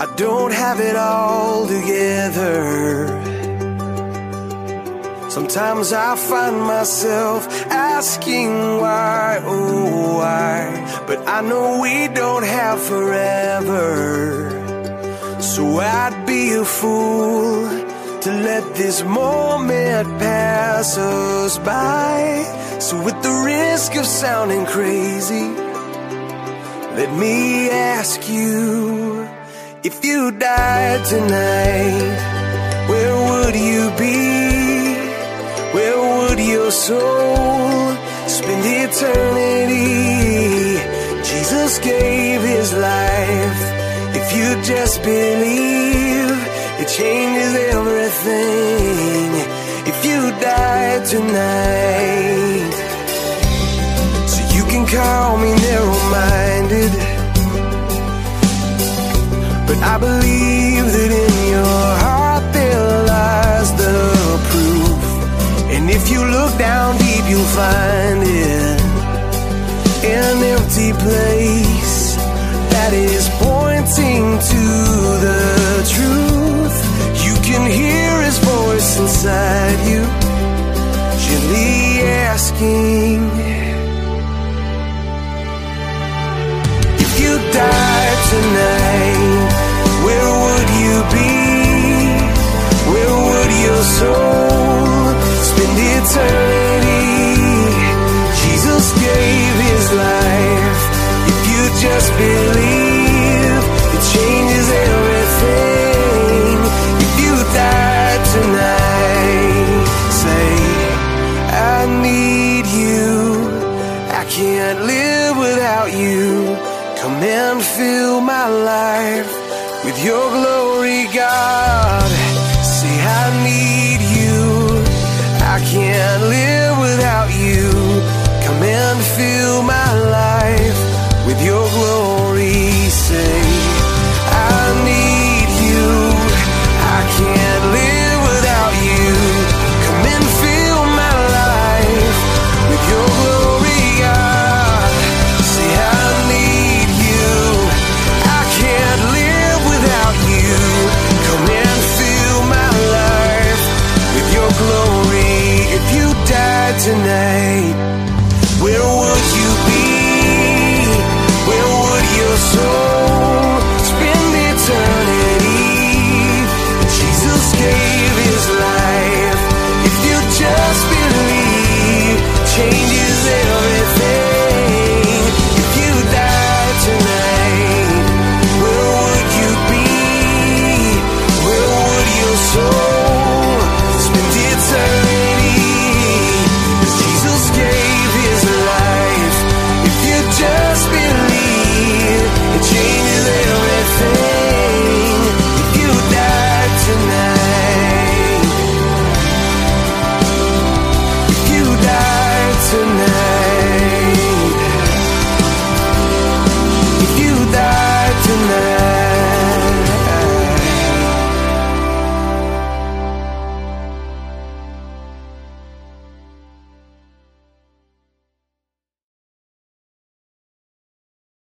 I don't have it all together. Sometimes I find myself asking why, oh why. But I know we don't have forever. So I'd be a fool to let this moment pass us by. So with the risk of sounding crazy, let me ask you if you died tonight, where would you be? Where would your soul spend eternity? Jesus gave his life. If you just believe, it changes everything. If you died tonight, so you can call me narrow minded. I believe that in your heart there lies the proof. And if you look down deep, you'll find it an empty place that is pointing to the truth. You can hear his voice inside you, gently asking about you. Come and fill my life with your glory, God. Say, I need you. I can't live without you. Come and fill my life with your glory. Say,